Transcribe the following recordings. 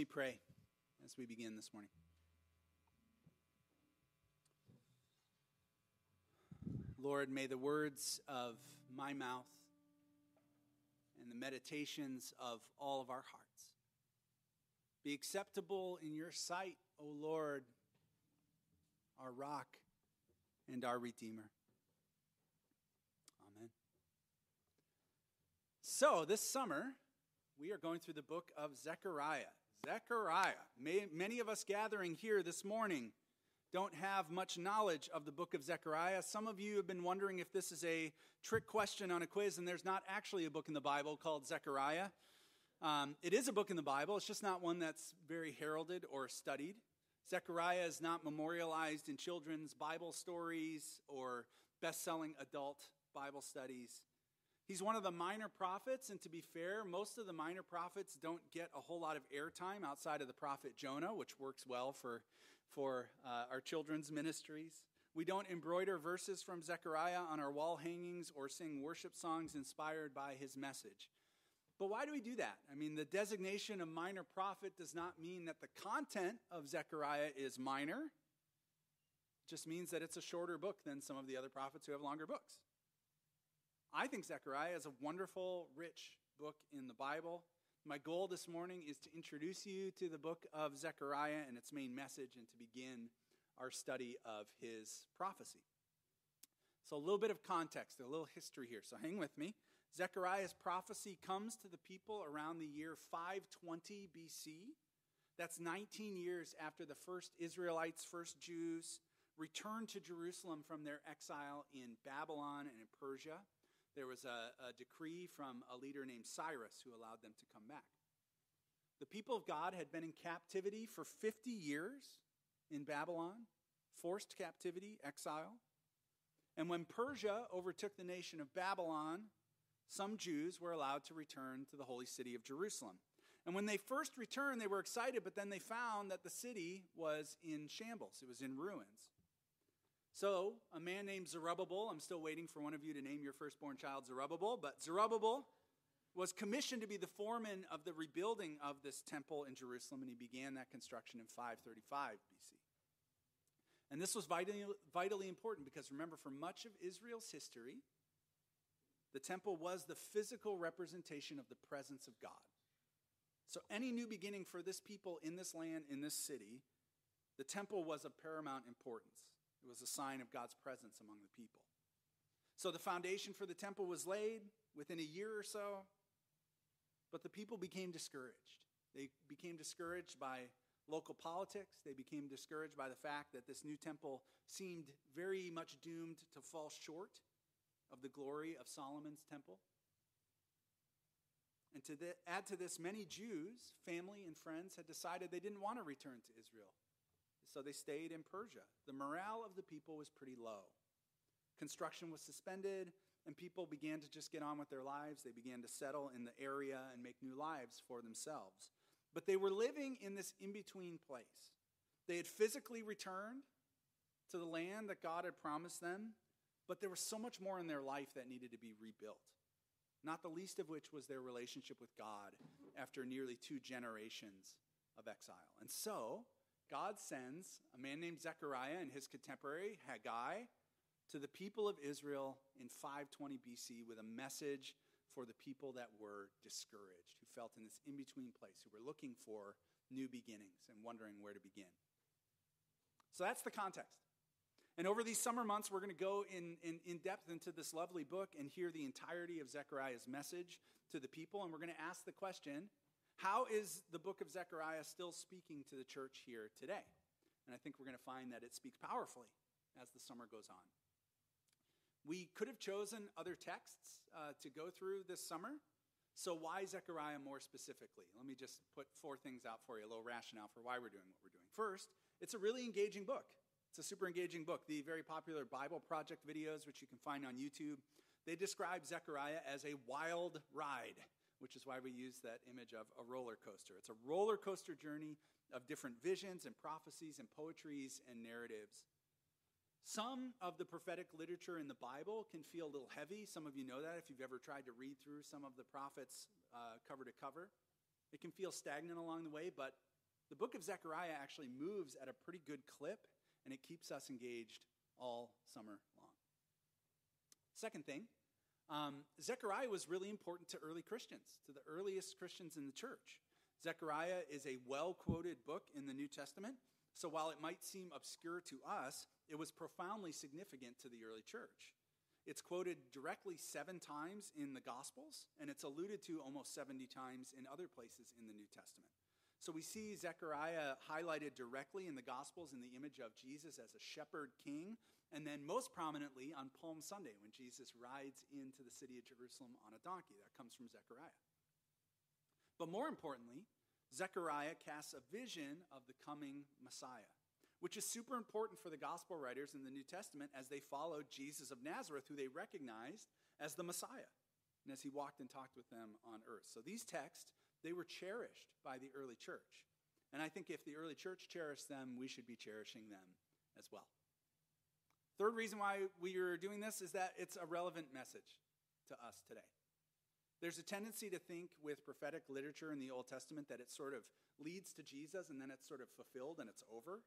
me pray as we begin this morning. Lord, may the words of my mouth and the meditations of all of our hearts be acceptable in your sight, O Lord, our rock and our Redeemer. Amen. So, this summer, we are going through the book of Zechariah. Zechariah. May, many of us gathering here this morning don't have much knowledge of the book of Zechariah. Some of you have been wondering if this is a trick question on a quiz, and there's not actually a book in the Bible called Zechariah. Um, it is a book in the Bible, it's just not one that's very heralded or studied. Zechariah is not memorialized in children's Bible stories or best selling adult Bible studies. He's one of the minor prophets, and to be fair, most of the minor prophets don't get a whole lot of airtime outside of the prophet Jonah, which works well for, for uh, our children's ministries. We don't embroider verses from Zechariah on our wall hangings or sing worship songs inspired by his message. But why do we do that? I mean, the designation of minor prophet does not mean that the content of Zechariah is minor. It just means that it's a shorter book than some of the other prophets who have longer books. I think Zechariah is a wonderful, rich book in the Bible. My goal this morning is to introduce you to the book of Zechariah and its main message and to begin our study of his prophecy. So, a little bit of context, a little history here. So, hang with me. Zechariah's prophecy comes to the people around the year 520 BC. That's 19 years after the first Israelites, first Jews, returned to Jerusalem from their exile in Babylon and in Persia there was a, a decree from a leader named Cyrus who allowed them to come back. The people of God had been in captivity for 50 years in Babylon, forced captivity, exile. And when Persia overtook the nation of Babylon, some Jews were allowed to return to the holy city of Jerusalem. And when they first returned, they were excited, but then they found that the city was in shambles, it was in ruins. So, a man named Zerubbabel, I'm still waiting for one of you to name your firstborn child Zerubbabel, but Zerubbabel was commissioned to be the foreman of the rebuilding of this temple in Jerusalem, and he began that construction in 535 BC. And this was vitally, vitally important because remember, for much of Israel's history, the temple was the physical representation of the presence of God. So, any new beginning for this people in this land, in this city, the temple was of paramount importance. It was a sign of God's presence among the people. So the foundation for the temple was laid within a year or so, but the people became discouraged. They became discouraged by local politics. They became discouraged by the fact that this new temple seemed very much doomed to fall short of the glory of Solomon's temple. And to the, add to this, many Jews, family and friends, had decided they didn't want to return to Israel. So they stayed in Persia. The morale of the people was pretty low. Construction was suspended, and people began to just get on with their lives. They began to settle in the area and make new lives for themselves. But they were living in this in between place. They had physically returned to the land that God had promised them, but there was so much more in their life that needed to be rebuilt. Not the least of which was their relationship with God after nearly two generations of exile. And so, God sends a man named Zechariah and his contemporary, Haggai, to the people of Israel in 520 BC with a message for the people that were discouraged, who felt in this in between place, who were looking for new beginnings and wondering where to begin. So that's the context. And over these summer months, we're going to go in, in, in, depth into this lovely book and hear the entirety of Zechariah's message to the people. And we're going to ask the question how is the book of Zechariah still speaking to the church here today? And I think we're going to find that it speaks powerfully as the summer goes on. We could have chosen other texts uh, to go through this summer. So, why Zechariah more specifically? Let me just put four things out for you, a little rationale for why we're doing what we're doing. First, it's a really engaging book. It's a super engaging book. The very popular Bible Project videos, which you can find on YouTube, they describe Zechariah as a wild ride which is why we use that image of a roller coaster. It's a roller coaster journey of different visions and prophecies and poetries and narratives. Some of the prophetic literature in the Bible can feel a little heavy. Some of you know that if you've ever tried to read through some of the prophets uh, cover to cover. It can feel stagnant along the way, but the book of Zechariah actually moves at a pretty good clip, and it keeps us engaged all summer long. Second thing, um, Zechariah was really important to early Christians, to the earliest Christians in the church. Zechariah is a well quoted book in the New Testament, so while it might seem obscure to us, it was profoundly significant to the early church. It's quoted directly seven times in the Gospels, and it's alluded to almost 70 times in other places in the New Testament. So we see Zechariah highlighted directly in the Gospels in the image of Jesus as a shepherd king, and then most prominently on Palm Sunday when Jesus rides into the city of Jerusalem on a donkey. That comes from Zechariah. But more importantly, Zechariah casts a vision of the coming Messiah which is super important for the gospel writers in the New Testament as they followed Jesus of Nazareth, who they recognized as the Messiah, and as he walked and talked with them on earth. So these texts, they were cherished by the early church. And I think if the early church cherished them, we should be cherishing them as well. Third reason why we are doing this is that it's a relevant message to us today. There's a tendency to think with prophetic literature in the Old Testament that it sort of leads to Jesus and then it's sort of fulfilled and it's over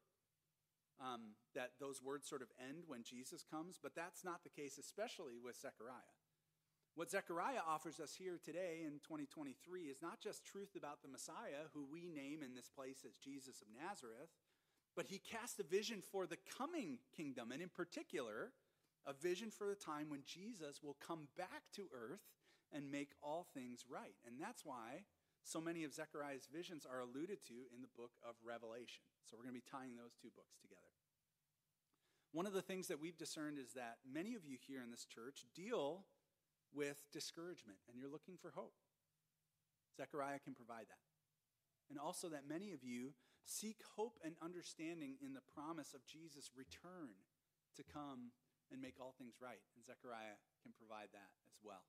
um, that those words sort of end when Jesus comes, but that's not the case, especially with Zechariah. What Zechariah offers us here today in 2023 is not just truth about the Messiah, who we name in this place as Jesus of Nazareth, but he cast a vision for the coming kingdom, and in particular, a vision for the time when Jesus will come back to earth and make all things right. And that's why so many of Zechariah's visions are alluded to in the book of Revelation. So we're going to be tying those two books together. One of the things that we've discerned is that many of you here in this church deal with discouragement and you're looking for hope. Zechariah can provide that. And also that many of you seek hope and understanding in the promise of Jesus' return to come and make all things right. And Zechariah can provide that as well.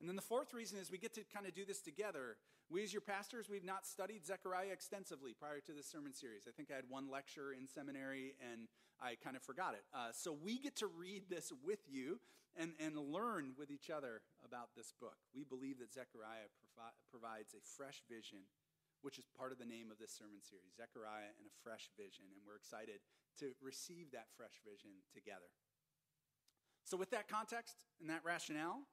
And then the fourth reason is we get to kind of do this together. We, as your pastors, we've not studied Zechariah extensively prior to this sermon series. I think I had one lecture in seminary and I kind of forgot it. Uh, so we get to read this with you and, and learn with each other about this book. We believe that Zechariah provi- provides a fresh vision, which is part of the name of this sermon series Zechariah and a fresh vision. And we're excited to receive that fresh vision together. So, with that context and that rationale,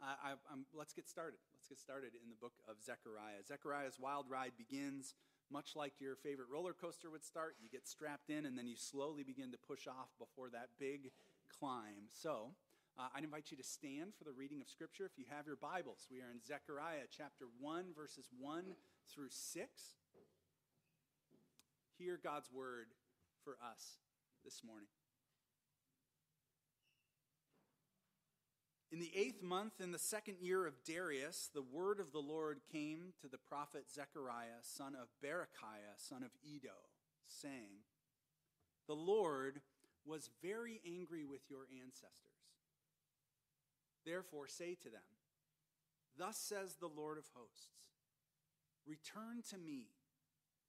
I, let's get started. Let's get started in the book of Zechariah. Zechariah's wild ride begins much like your favorite roller coaster would start. You get strapped in, and then you slowly begin to push off before that big climb. So, uh, I'd invite you to stand for the reading of Scripture. If you have your Bibles, we are in Zechariah chapter 1, verses 1 through 6. Hear God's word for us this morning. In the eighth month, in the second year of Darius, the word of the Lord came to the prophet Zechariah, son of Berechiah, son of Iddo, saying, The Lord was very angry with your ancestors. Therefore, say to them, Thus says the Lord of hosts, Return to me,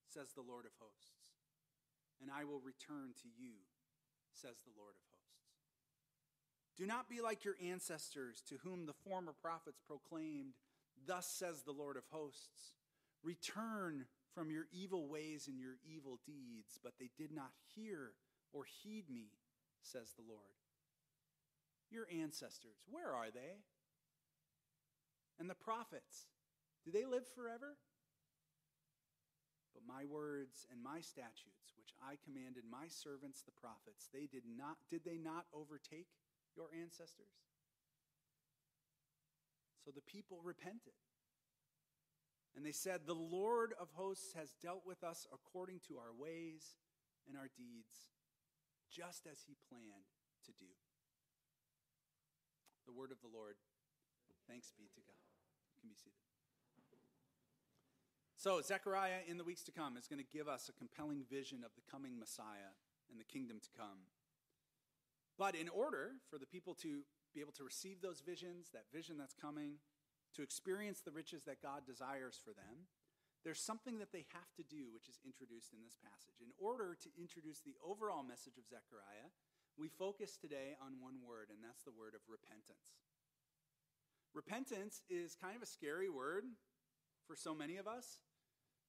says the Lord of hosts, and I will return to you, says the Lord of hosts. Do not be like your ancestors, to whom the former prophets proclaimed, Thus says the Lord of hosts Return from your evil ways and your evil deeds. But they did not hear or heed me, says the Lord. Your ancestors, where are they? And the prophets, do they live forever? But my words and my statutes, which I commanded my servants the prophets, they did not did they not overtake your ancestors? So the people repented. And they said, The Lord of hosts has dealt with us according to our ways and our deeds, just as he planned to do. The word of the Lord. Thanks be to God. You can be seated. So, Zechariah in the weeks to come is going to give us a compelling vision of the coming Messiah and the kingdom to come. But in order for the people to be able to receive those visions, that vision that's coming, to experience the riches that God desires for them, there's something that they have to do, which is introduced in this passage. In order to introduce the overall message of Zechariah, we focus today on one word, and that's the word of repentance. Repentance is kind of a scary word for so many of us.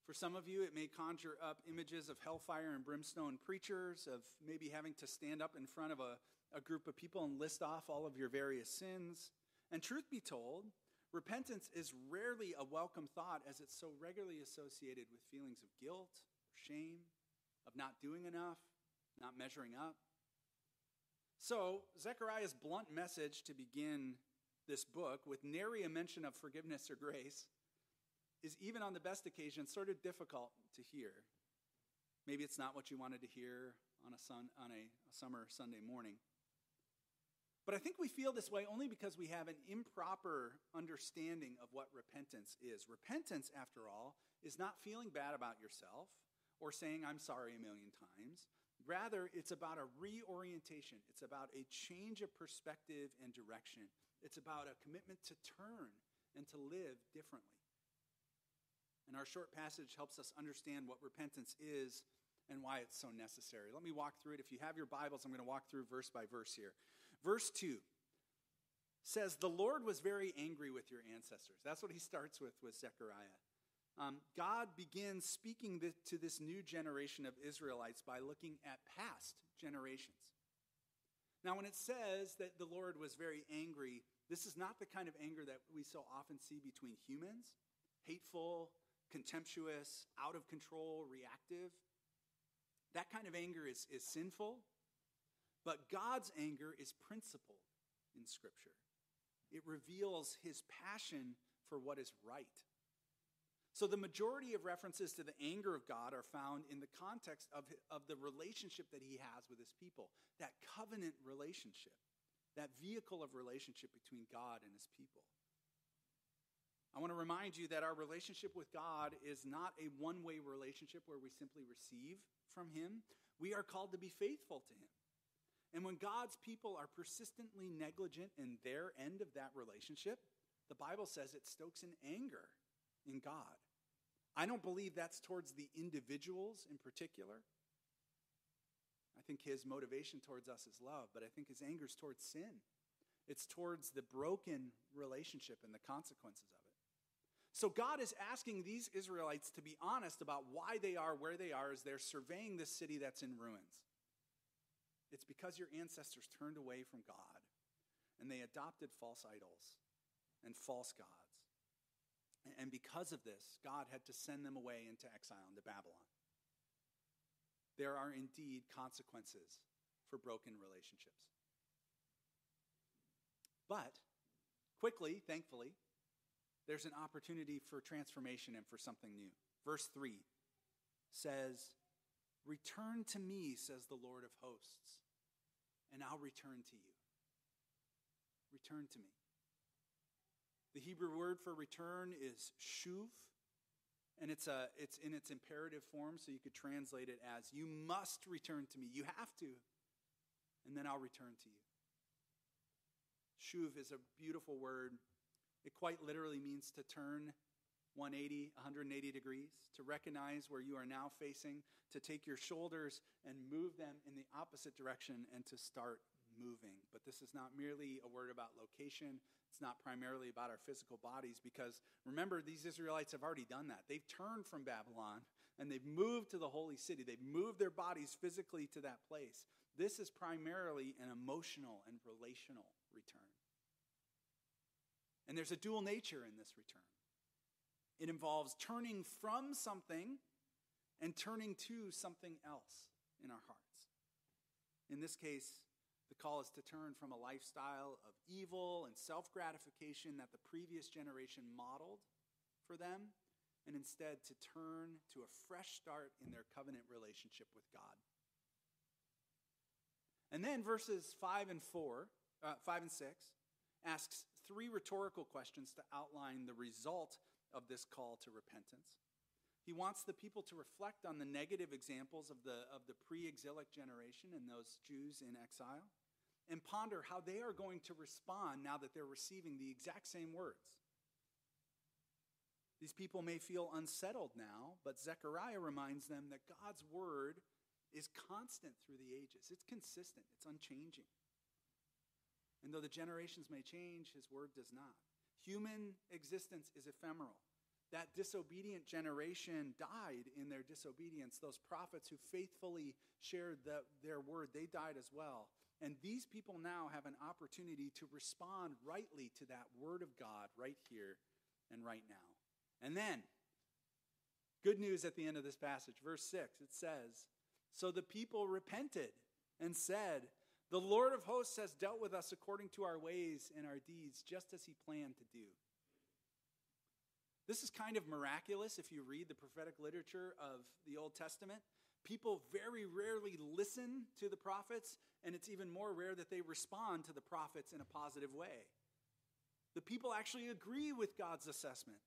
For some of you, it may conjure up images of hellfire and brimstone preachers, of maybe having to stand up in front of a, a group of people and list off all of your various sins. And truth be told, repentance is rarely a welcome thought as it's so regularly associated with feelings of guilt, shame, of not doing enough, not measuring up. So, Zechariah's blunt message to begin this book, with nary a mention of forgiveness or grace, is even on the best occasion sort of difficult to hear. Maybe it's not what you wanted to hear on a, sun, on a, a summer Sunday morning. But I think we feel this way only because we have an improper understanding of what repentance is. Repentance, after all, is not feeling bad about yourself or saying, I'm sorry a million times. Rather, it's about a reorientation. It's about a change of perspective and direction. It's about a commitment to turn and to live differently. And our short passage helps us understand what repentance is and why it's so necessary. Let me walk through it. If you have your Bibles, I'm going to walk through verse by verse here. Verse 2 says, The Lord was very angry with your ancestors. That's what he starts with with Zechariah. Um, God begins speaking to this new generation of Israelites by looking at past generations. Now, when it says that the Lord was very angry, this is not the kind of anger that we so often see between humans hateful, contemptuous, out of control, reactive. That kind of anger is, is sinful, but God's anger is principled in Scripture. It reveals his passion for what is right. So, the majority of references to the anger of God are found in the context of, of the relationship that he has with his people, that covenant relationship, that vehicle of relationship between God and his people. I want to remind you that our relationship with God is not a one way relationship where we simply receive from him. We are called to be faithful to him. And when God's people are persistently negligent in their end of that relationship, the Bible says it stokes an anger in God. I don't believe that's towards the individuals in particular. I think his motivation towards us is love, but I think his anger is towards sin. It's towards the broken relationship and the consequences of it. So God is asking these Israelites to be honest about why they are where they are as they're surveying this city that's in ruins. It's because your ancestors turned away from God and they adopted false idols and false gods. And because of this, God had to send them away into exile into Babylon. There are indeed consequences for broken relationships. But quickly, thankfully, there's an opportunity for transformation and for something new. Verse 3 says, Return to me, says the Lord of hosts, and I'll return to you. Return to me. The Hebrew word for return is shuv, and it's, a, it's in its imperative form, so you could translate it as, You must return to me. You have to, and then I'll return to you. Shuv is a beautiful word it quite literally means to turn 180, 180 degrees, to recognize where you are now facing, to take your shoulders and move them in the opposite direction and to start moving. But this is not merely a word about location. It's not primarily about our physical bodies because remember, these Israelites have already done that. They've turned from Babylon and they've moved to the holy city. They've moved their bodies physically to that place. This is primarily an emotional and relational return. And there's a dual nature in this return. It involves turning from something and turning to something else in our hearts. In this case, the call is to turn from a lifestyle of evil and self gratification that the previous generation modeled for them, and instead to turn to a fresh start in their covenant relationship with God. And then verses 5 and 4, uh, 5 and 6 asks three rhetorical questions to outline the result of this call to repentance. He wants the people to reflect on the negative examples of the, of the pre exilic generation and those Jews in exile and ponder how they are going to respond now that they're receiving the exact same words. These people may feel unsettled now, but Zechariah reminds them that God's word is constant through the ages. It's consistent, it's unchanging. And though the generations may change, his word does not. Human existence is ephemeral. that disobedient generation died in their disobedience. Those prophets who faithfully shared the, their word, they died as well. And these people now have an opportunity to respond rightly to that word of God right here and right now. And then, good news at the end of this passage, verse 6, it says, So the people repented and said, The Lord of hosts has dealt with us according to our ways and our deeds, just as he planned to do. This is kind of miraculous if you read the prophetic literature of the Old Testament. People very rarely listen to the prophets, and it's even more rare that they respond to the prophets in a positive way. The people actually agree with God's assessment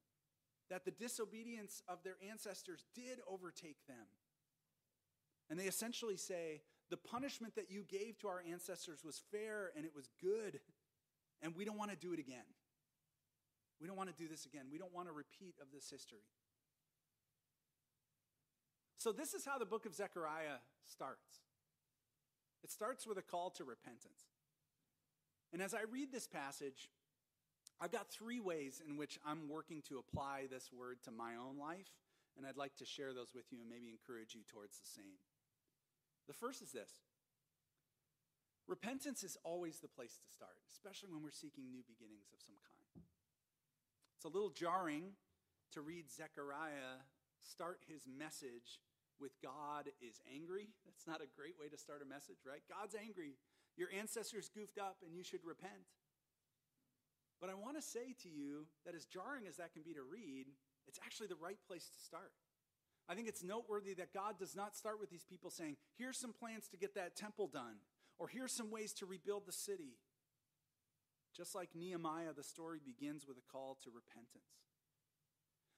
that the disobedience of their ancestors did overtake them. And they essentially say, the punishment that you gave to our ancestors was fair and it was good, and we don't want to do it again. We don't want to do this again. We don't want a repeat of this history. So, this is how the book of Zechariah starts it starts with a call to repentance. And as I read this passage, I've got three ways in which I'm working to apply this word to my own life, and I'd like to share those with you and maybe encourage you towards the same. The first is this repentance is always the place to start, especially when we're seeking new beginnings of some kind. It's a little jarring to read Zechariah start his message with God is angry. That's not a great way to start a message, right? God's angry. Your ancestors goofed up and you should repent. But I want to say to you that as jarring as that can be to read, it's actually the right place to start. I think it's noteworthy that God does not start with these people saying, here's some plans to get that temple done, or here's some ways to rebuild the city. Just like Nehemiah, the story begins with a call to repentance.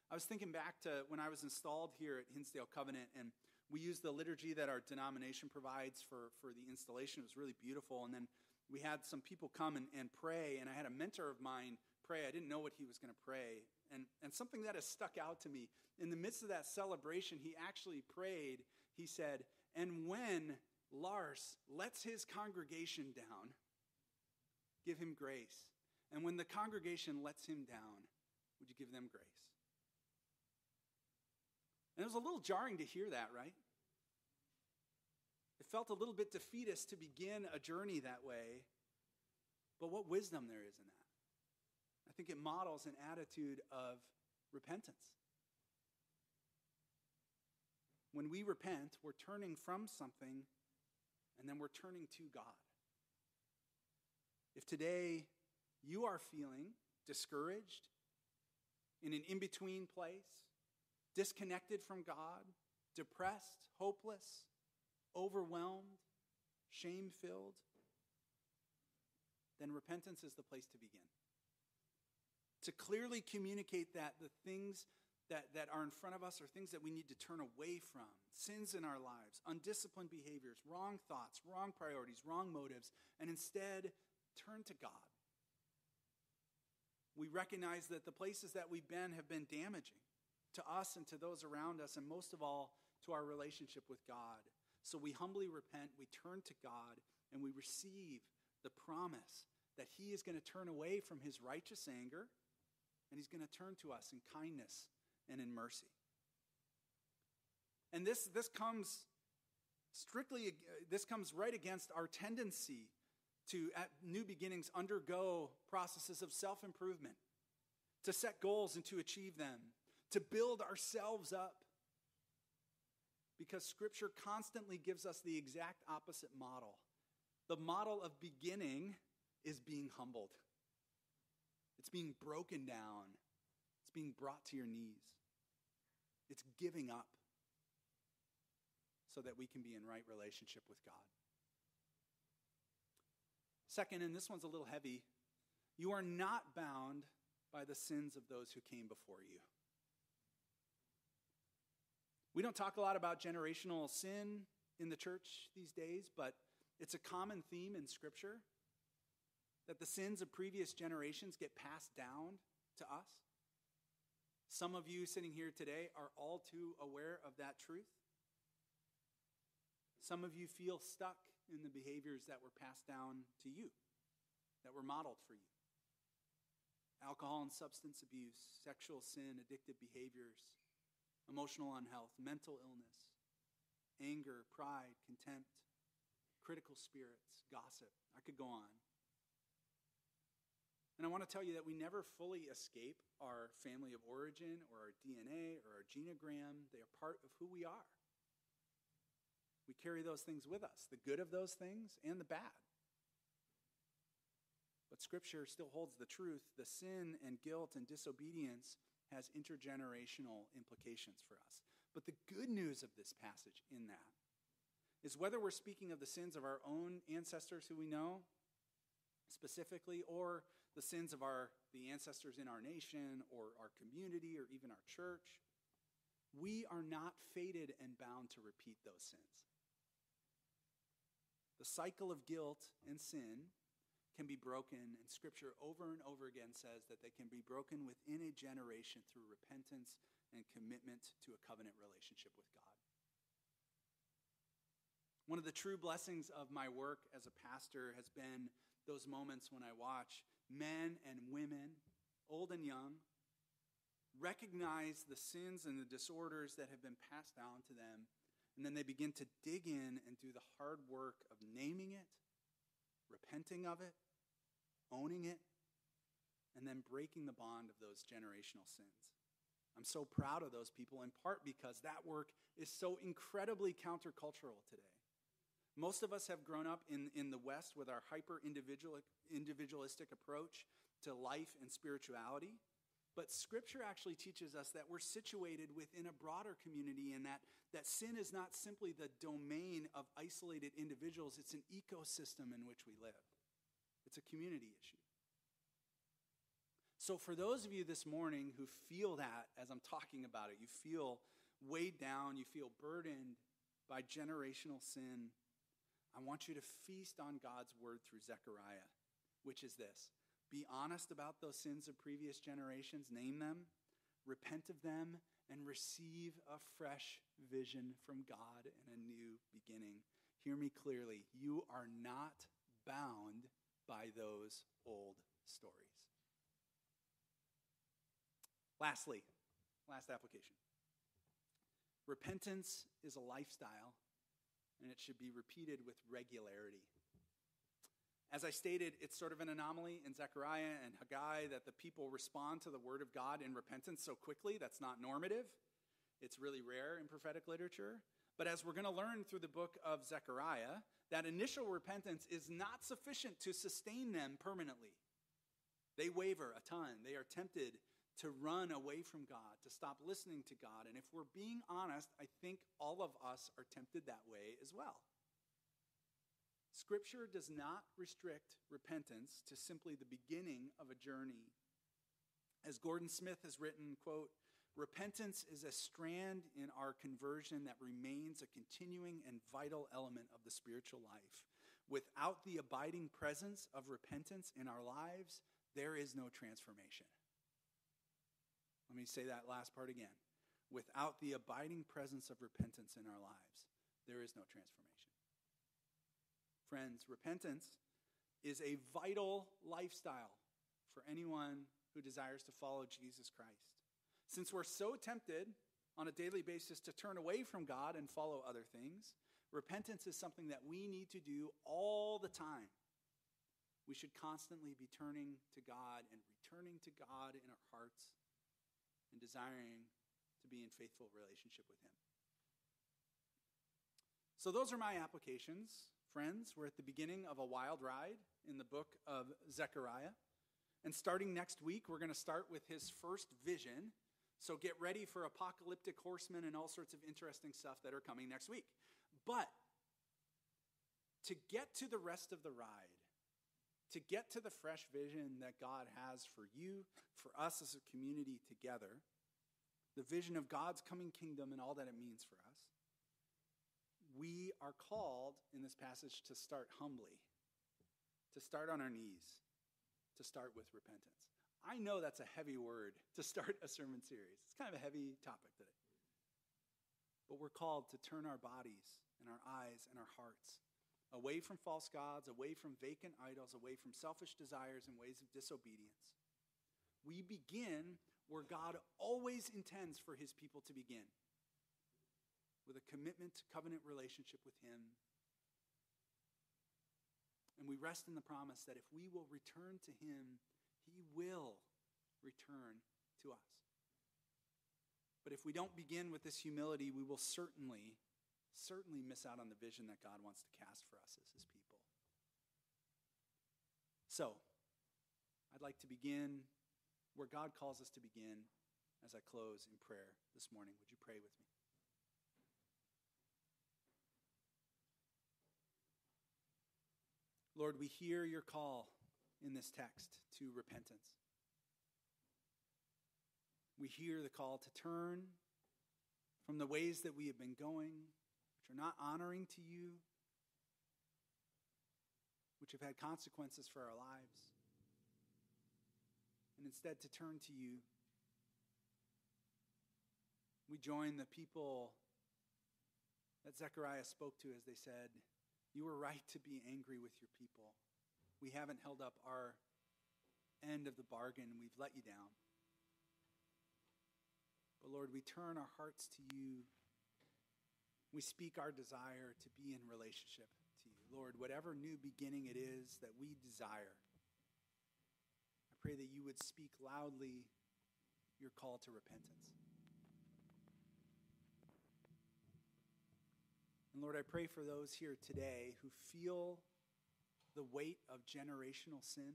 I was thinking back to when I was installed here at Hinsdale Covenant, and we used the liturgy that our denomination provides for, for the installation. It was really beautiful. And then we had some people come and, and pray, and I had a mentor of mine pray. I didn't know what he was going to pray. And, and something that has stuck out to me in the midst of that celebration, he actually prayed. He said, And when Lars lets his congregation down, give him grace. And when the congregation lets him down, would you give them grace? And it was a little jarring to hear that, right? It felt a little bit defeatist to begin a journey that way. But what wisdom there is in that. I think it models an attitude of repentance. When we repent, we're turning from something and then we're turning to God. If today you are feeling discouraged, in an in between place, disconnected from God, depressed, hopeless, overwhelmed, shame filled, then repentance is the place to begin. To clearly communicate that the things that, that are in front of us are things that we need to turn away from. Sins in our lives, undisciplined behaviors, wrong thoughts, wrong priorities, wrong motives, and instead turn to God. We recognize that the places that we've been have been damaging to us and to those around us, and most of all, to our relationship with God. So we humbly repent, we turn to God, and we receive the promise that He is going to turn away from His righteous anger and he's going to turn to us in kindness and in mercy. And this, this comes strictly, uh, this comes right against our tendency to, at new beginnings, undergo processes of self improvement, to set goals and to achieve them, to build ourselves up. Because Scripture constantly gives us the exact opposite model. The model of beginning is being humbled. It's being broken down. It's being brought to your knees. It's giving up so that we can be in right relationship with God. Second, and this one's a little heavy, you are not bound by the sins of those who came before you. We don't talk a lot about generational sin in the church these days, but it's a common theme in Scripture that the sins of previous generations get passed down to us? Some of you sitting here today are all too aware of that truth. Some of you feel stuck in the behaviors that were passed down to you, that were modeled for you. alcohol and substance abuse, sexual sin, addictive behaviors, emotional unhealth, mental illness, anger, pride, contempt, critical spirits, gossip. I could go on. And I want to tell you that we never fully escape our family of origin or our DNA or our genogram. They are part of who we are. We carry those things with us the good of those things and the bad. But Scripture still holds the truth the sin and guilt and disobedience has intergenerational implications for us. But the good news of this passage in that is whether we're speaking of the sins of our own ancestors who we know specifically or the sins of our the ancestors in our nation or our community or even our church we are not fated and bound to repeat those sins the cycle of guilt and sin can be broken, and Scripture over and over again says that they can be broken within a generation through repentance and commitment to a covenant relationship with God. One of the true blessings of my work as a pastor has been those moments when I watch men and women, old and young, recognize the sins and the disorders that have been passed down to them, and then they begin to dig in and do the hard work of naming it, repenting of it, owning it, and then breaking the bond of those generational sins. I'm so proud of those people, in part because that work is so incredibly countercultural today. Most of us have grown up in, in the West with our hyper individualistic approach to life and spirituality. But Scripture actually teaches us that we're situated within a broader community and that, that sin is not simply the domain of isolated individuals, it's an ecosystem in which we live. It's a community issue. So, for those of you this morning who feel that as I'm talking about it, you feel weighed down, you feel burdened by generational sin, I want you to feast on God's word through Zechariah, which is this be honest about those sins of previous generations, name them, repent of them, and receive a fresh vision from God and a new beginning. Hear me clearly. You are not bound by those old stories. Lastly, last application repentance is a lifestyle, and it should be repeated with regularity. As I stated, it's sort of an anomaly in Zechariah and Haggai that the people respond to the word of God in repentance so quickly. That's not normative. It's really rare in prophetic literature. But as we're going to learn through the book of Zechariah, that initial repentance is not sufficient to sustain them permanently. They waver a ton. They are tempted to run away from God, to stop listening to God. And if we're being honest, I think all of us are tempted that way as well. Scripture does not restrict repentance to simply the beginning of a journey. As Gordon Smith has written, quote, Repentance is a strand in our conversion that remains a continuing and vital element of the spiritual life. Without the abiding presence of repentance in our lives, there is no transformation. Let me say that last part again. Without the abiding presence of repentance in our lives, there is no transformation. Friends, repentance is a vital lifestyle for anyone who desires to follow Jesus Christ. Since we're so tempted on a daily basis to turn away from God and follow other things, repentance is something that we need to do all the time. We should constantly be turning to God and returning to God in our hearts and desiring to be in faithful relationship with Him. So, those are my applications. Friends, we're at the beginning of a wild ride in the book of Zechariah. And starting next week, we're going to start with his first vision so get ready for apocalyptic horsemen and all sorts of interesting stuff that are coming next week. But to get to the rest of the ride, to get to the fresh vision that God has for you, for us as a community together, the vision of God's coming kingdom and all that it means for us, we are called in this passage to start humbly, to start on our knees, to start with repentance. I know that's a heavy word to start a sermon series. It's kind of a heavy topic today. But we're called to turn our bodies and our eyes and our hearts away from false gods, away from vacant idols, away from selfish desires and ways of disobedience, We begin where God always intends for his people to begin with a commitment to covenant relationship with him. And we rest in the promise that if we will return to him, he will return to us. But if we don't begin with this humility, we will certainly, certainly miss out on the vision that God wants to cast for us as his people. So, I'd like to begin where God calls us to begin as I close in prayer this morning. Would you pray with me? Lord, we hear your call in this text to repentance. We hear the call to turn from the ways that we have been going, which are not honoring to you, which have had consequences for our lives, and instead to turn to you. We join the people that Zechariah spoke to as they said, You were right to be angry with your people. We haven't held up our end of the bargain, we've let you down. But Lord, we turn our hearts to you. We speak our desire to be in relationship to you. Lord, whatever new beginning it is that we desire, I pray that you would speak loudly your call to repentance. And Lord, I pray for those here today who feel the weight of generational sin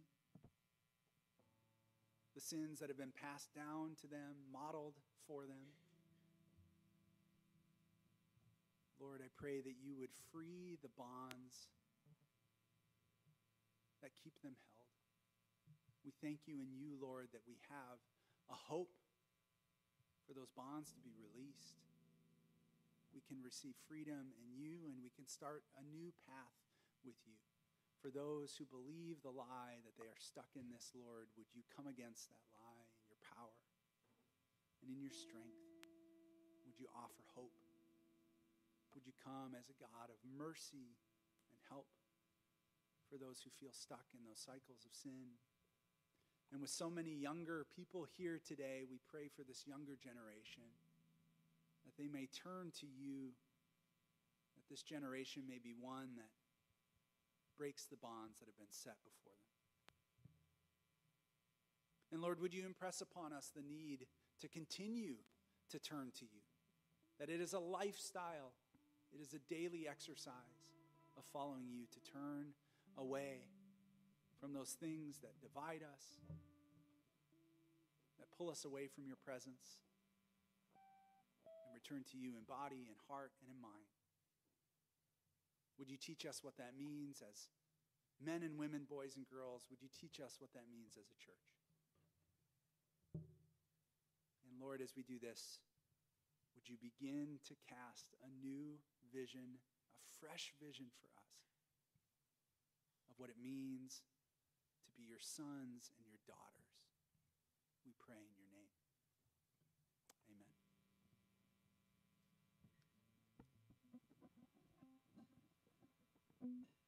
the sins that have been passed down to them, modeled for them. Lord, I pray that you would free the bonds that keep them held. We thank you in you, Lord, that we have a hope for those bonds to be released. We can receive freedom in you, and we can start a new path with you. For those who believe the lie that they are stuck in this, Lord, would you come against that lie in your power and in your strength? Would you offer hope? Would you come as a God of mercy and help for those who feel stuck in those cycles of sin? And with so many younger people here today, we pray for this younger generation that they may turn to you, that this generation may be one that breaks the bonds that have been set before them. And Lord, would you impress upon us the need to continue to turn to you? That it is a lifestyle, it is a daily exercise of following you to turn away from those things that divide us, that pull us away from your presence, and return to you in body and heart and in mind. Would you teach us what that means as men and women, boys and girls? Would you teach us what that means as a church? And Lord, as we do this, would you begin to cast a new vision, a fresh vision for us of what it means to be your sons and your? Mm.